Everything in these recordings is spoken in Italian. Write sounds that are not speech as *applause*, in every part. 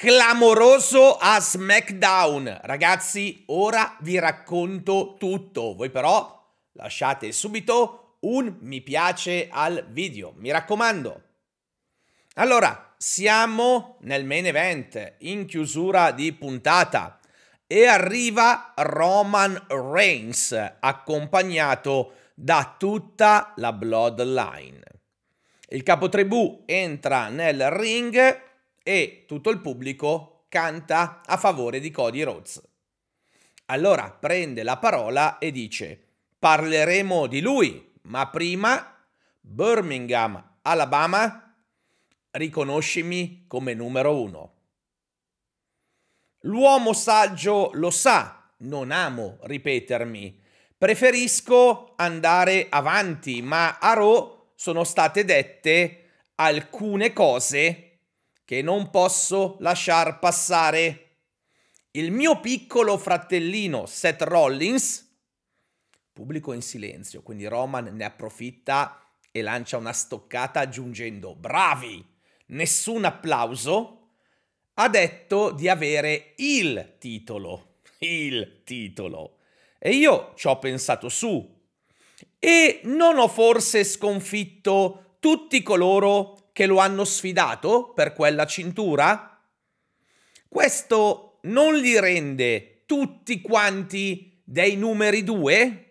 clamoroso a SmackDown. Ragazzi, ora vi racconto tutto. Voi però lasciate subito un mi piace al video, mi raccomando. Allora, siamo nel main event, in chiusura di puntata, e arriva Roman Reigns, accompagnato da tutta la Bloodline. Il capotribù entra nel ring e tutto il pubblico canta a favore di Cody Rhodes. Allora prende la parola e dice: Parleremo di lui, ma prima Birmingham, Alabama, riconoscimi come numero uno. L'uomo saggio lo sa, non amo ripetermi. Preferisco andare avanti, ma a Raw sono state dette alcune cose che non posso lasciar passare. Il mio piccolo fratellino Seth Rollins, pubblico in silenzio, quindi Roman ne approfitta e lancia una stoccata aggiungendo bravi, nessun applauso, ha detto di avere il titolo, il titolo. E io ci ho pensato su. E non ho forse sconfitto tutti coloro che lo hanno sfidato per quella cintura? Questo non li rende tutti quanti dei numeri due?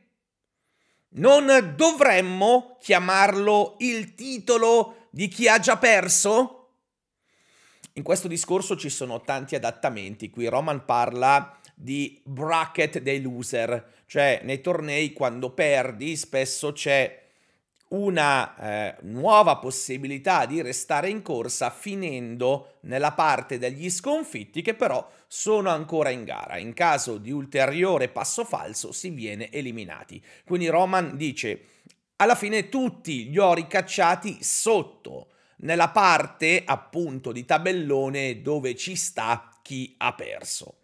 Non dovremmo chiamarlo il titolo di chi ha già perso? In questo discorso ci sono tanti adattamenti. Qui Roman parla di bracket dei loser, cioè nei tornei quando perdi spesso c'è una eh, nuova possibilità di restare in corsa finendo nella parte degli sconfitti che però sono ancora in gara. In caso di ulteriore passo falso si viene eliminati. Quindi Roman dice alla fine tutti li ho ricacciati sotto nella parte appunto di tabellone dove ci sta chi ha perso.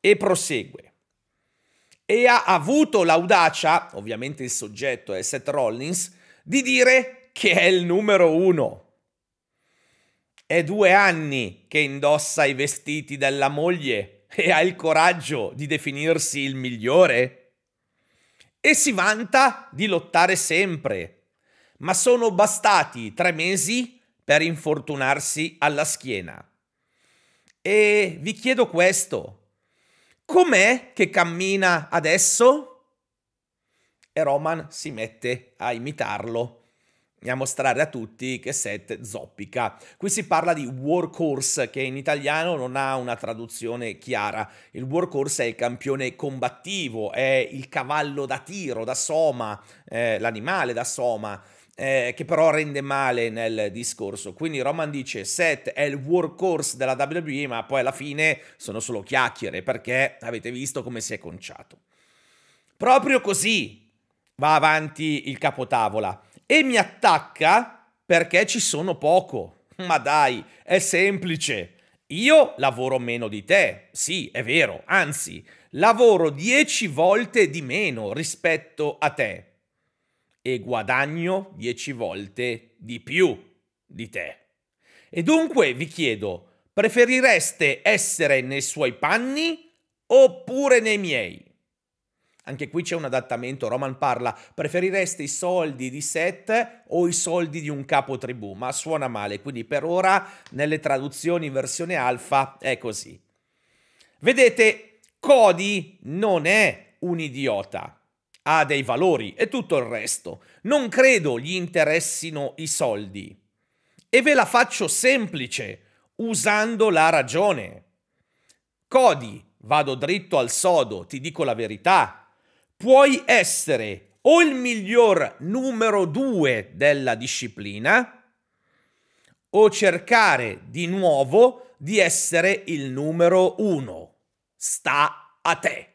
E prosegue. E ha avuto l'audacia, ovviamente il soggetto è Seth Rollins, di dire che è il numero uno. È due anni che indossa i vestiti della moglie e ha il coraggio di definirsi il migliore. E si vanta di lottare sempre. Ma sono bastati tre mesi per infortunarsi alla schiena. E vi chiedo questo. Com'è che cammina adesso? E Roman si mette a imitarlo e a mostrare a tutti che Seth zoppica. Qui si parla di workhorse, che in italiano non ha una traduzione chiara. Il workhorse è il campione combattivo, è il cavallo da tiro, da soma, eh, l'animale da soma. Eh, che però rende male nel discorso. Quindi Roman dice Seth è il workhorse della WWE, ma poi alla fine sono solo chiacchiere perché avete visto come si è conciato. Proprio così va avanti il capotavola e mi attacca perché ci sono poco. Ma dai, è semplice. Io lavoro meno di te, sì, è vero, anzi, lavoro dieci volte di meno rispetto a te e guadagno dieci volte di più di te. E dunque vi chiedo, preferireste essere nei suoi panni oppure nei miei? Anche qui c'è un adattamento, Roman parla, preferireste i soldi di Seth o i soldi di un capo tribù, ma suona male, quindi per ora nelle traduzioni in versione alfa è così. Vedete, Cody non è un idiota, ha dei valori e tutto il resto. Non credo gli interessino i soldi. E ve la faccio semplice, usando la ragione. Cody, vado dritto al sodo, ti dico la verità, puoi essere o il miglior numero due della disciplina o cercare di nuovo di essere il numero uno. Sta a te.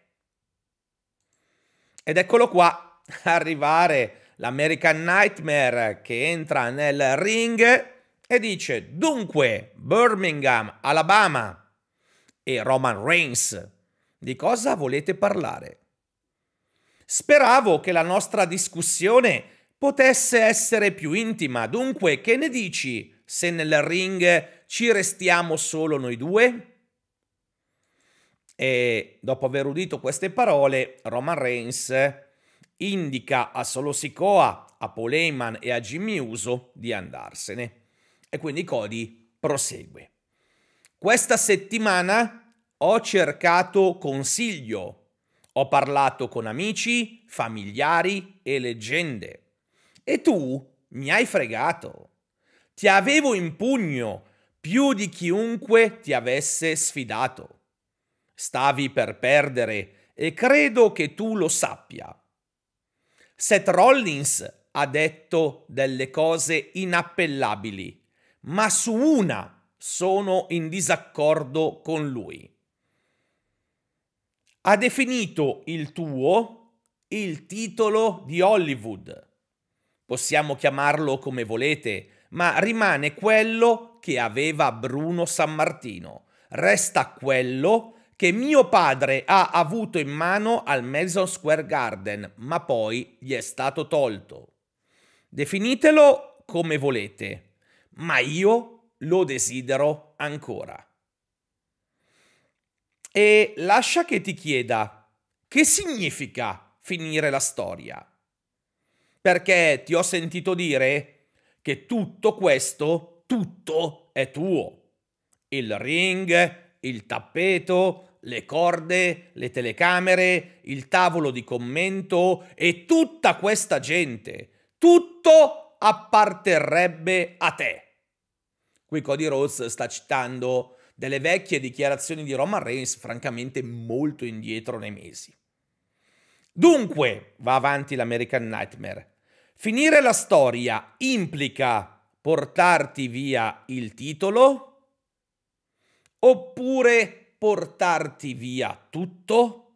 Ed eccolo qua, *laughs* arrivare l'American Nightmare che entra nel ring e dice dunque Birmingham, Alabama e Roman Reigns, di cosa volete parlare? Speravo che la nostra discussione potesse essere più intima, dunque che ne dici se nel ring ci restiamo solo noi due? E dopo aver udito queste parole, Roman Reigns indica a Solo Sikoa, a Paul Heyman e a Jimmy Uso di andarsene. E quindi Cody prosegue. Questa settimana ho cercato consiglio, ho parlato con amici, familiari e leggende. E tu mi hai fregato. Ti avevo in pugno più di chiunque ti avesse sfidato. Stavi per perdere e credo che tu lo sappia. Seth Rollins ha detto delle cose inappellabili, ma su una sono in disaccordo con lui. Ha definito il tuo il titolo di Hollywood. Possiamo chiamarlo come volete, ma rimane quello che aveva Bruno Sammartino. Resta quello che mio padre ha avuto in mano al Madison Square Garden, ma poi gli è stato tolto. Definitelo come volete, ma io lo desidero ancora. E lascia che ti chieda, che significa finire la storia? Perché ti ho sentito dire che tutto questo, tutto è tuo. Il ring, il tappeto, le corde, le telecamere, il tavolo di commento e tutta questa gente. Tutto apparterrebbe a te. Qui Cody Rhodes sta citando delle vecchie dichiarazioni di Roman Reigns, francamente molto indietro nei mesi. Dunque, va avanti l'American Nightmare. Finire la storia implica portarti via il titolo? Oppure portarti via tutto?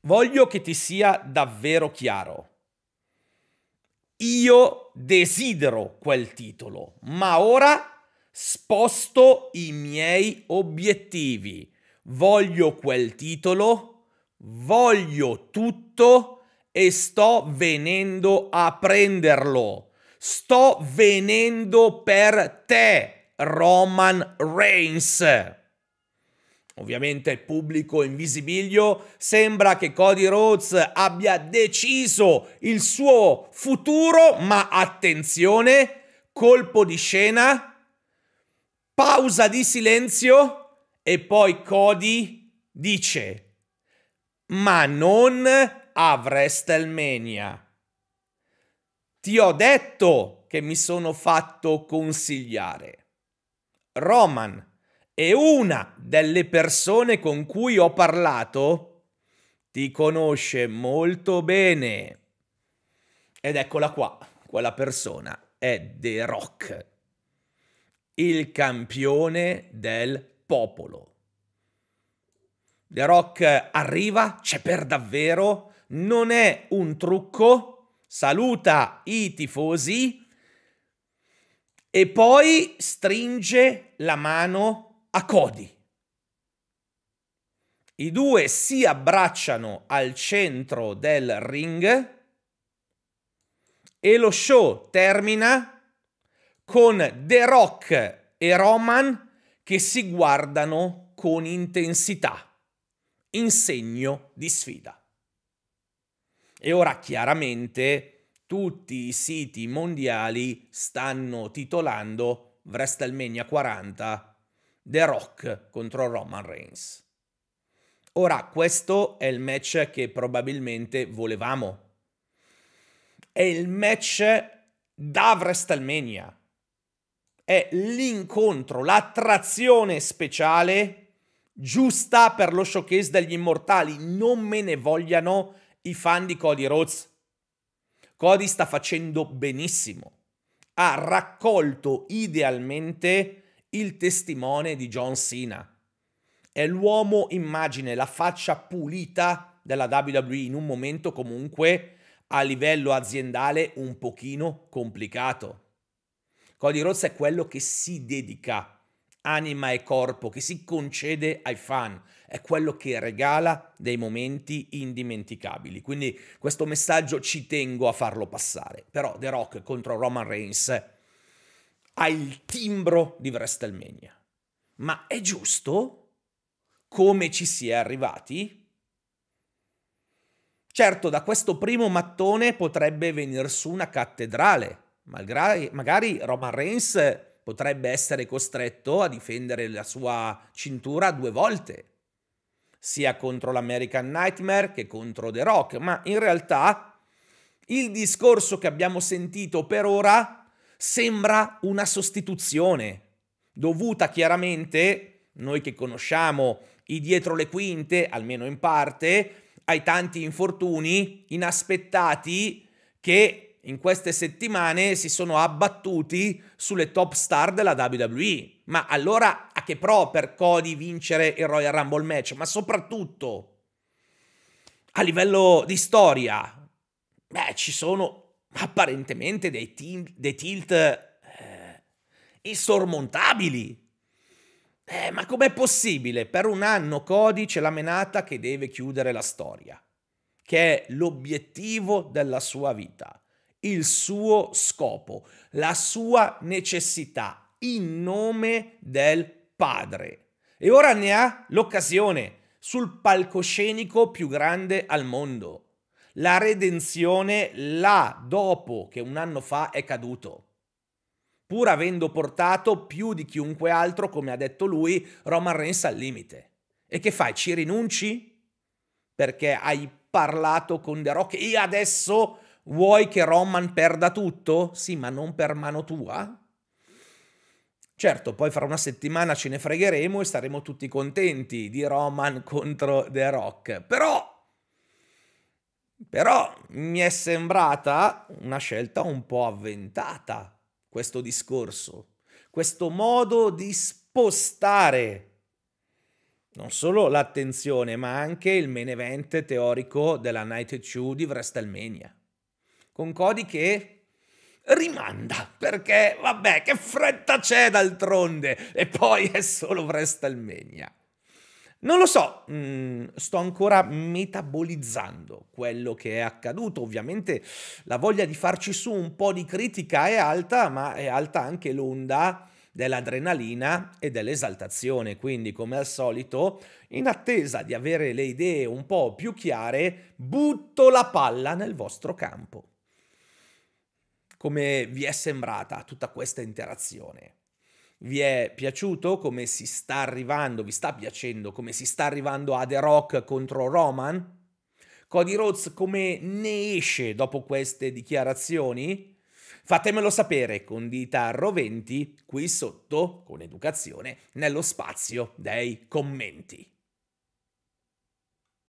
Voglio che ti sia davvero chiaro. Io desidero quel titolo, ma ora sposto i miei obiettivi. Voglio quel titolo, voglio tutto e sto venendo a prenderlo. Sto venendo per te. Roman Reigns. Ovviamente il pubblico invisibilio sembra che Cody Rhodes abbia deciso il suo futuro, ma attenzione, colpo di scena, pausa di silenzio e poi Cody dice ma non a WrestleMania. Ti ho detto che mi sono fatto consigliare. Roman e una delle persone con cui ho parlato ti conosce molto bene. Ed eccola qua, quella persona è The Rock, il campione del popolo. The Rock arriva, c'è per davvero, non è un trucco, saluta i tifosi e poi stringe la mano a Cody. I due si abbracciano al centro del ring e lo show termina con The Rock e Roman che si guardano con intensità, in segno di sfida. E ora chiaramente tutti i siti mondiali stanno titolando WrestleMania 40 The Rock contro Roman Reigns. Ora, questo è il match che probabilmente volevamo. È il match da WrestleMania. È l'incontro, l'attrazione speciale giusta per lo showcase degli immortali. Non me ne vogliano i fan di Cody Rhodes Cody sta facendo benissimo. Ha raccolto idealmente il testimone di John Cena. È l'uomo immagine, la faccia pulita della WWE in un momento comunque a livello aziendale un pochino complicato. Cody Rhodes è quello che si dedica anima e corpo, che si concede ai fan, è quello che regala dei momenti indimenticabili. Quindi questo messaggio ci tengo a farlo passare. Però The Rock contro Roman Reigns ha il timbro di WrestleMania. Ma è giusto? Come ci si è arrivati? Certo, da questo primo mattone potrebbe venir su una cattedrale. Magari, magari Roman Reigns potrebbe essere costretto a difendere la sua cintura due volte, sia contro l'American Nightmare che contro The Rock, ma in realtà il discorso che abbiamo sentito per ora sembra una sostituzione, dovuta chiaramente, noi che conosciamo i dietro le quinte, almeno in parte, ai tanti infortuni inaspettati che in queste settimane si sono abbattuti sulle top star della WWE. Ma allora a che pro per Cody vincere il Royal Rumble match? Ma soprattutto a livello di storia, beh, ci sono apparentemente dei, t- dei tilt eh, insormontabili. Eh, ma com'è possibile? Per un anno Cody c'è la menata che deve chiudere la storia, che è l'obiettivo della sua vita, il suo scopo, la sua necessità, in nome del padre. E ora ne ha l'occasione sul palcoscenico più grande al mondo. La redenzione là dopo che un anno fa è caduto pur avendo portato più di chiunque altro, come ha detto lui, Roman Reigns al limite. E che fai? Ci rinunci? Perché hai parlato con The Rock e adesso vuoi che Roman perda tutto? Sì, ma non per mano tua? Certo, poi fra una settimana ce ne fregheremo e saremo tutti contenti di Roman contro The Rock. Però però mi è sembrata una scelta un po' avventata questo discorso, questo modo di spostare non solo l'attenzione, ma anche il main event teorico della Night 2 di WrestleMania. Con Cody che rimanda, perché vabbè, che fretta c'è d'altronde, e poi è solo WrestleMania. Non lo so, mm, sto ancora metabolizzando quello che è accaduto. Ovviamente la voglia di farci su un po' di critica è alta, ma è alta anche l'onda dell'adrenalina e dell'esaltazione. Quindi, come al solito, in attesa di avere le idee un po' più chiare, butto la palla nel vostro campo. Come vi è sembrata tutta questa interazione? vi è piaciuto come si sta arrivando, vi sta piacendo come si sta arrivando a The Rock contro Roman? Cody Rhodes come ne esce dopo queste dichiarazioni? Fatemelo sapere con dita roventi qui sotto, con educazione, nello spazio dei commenti.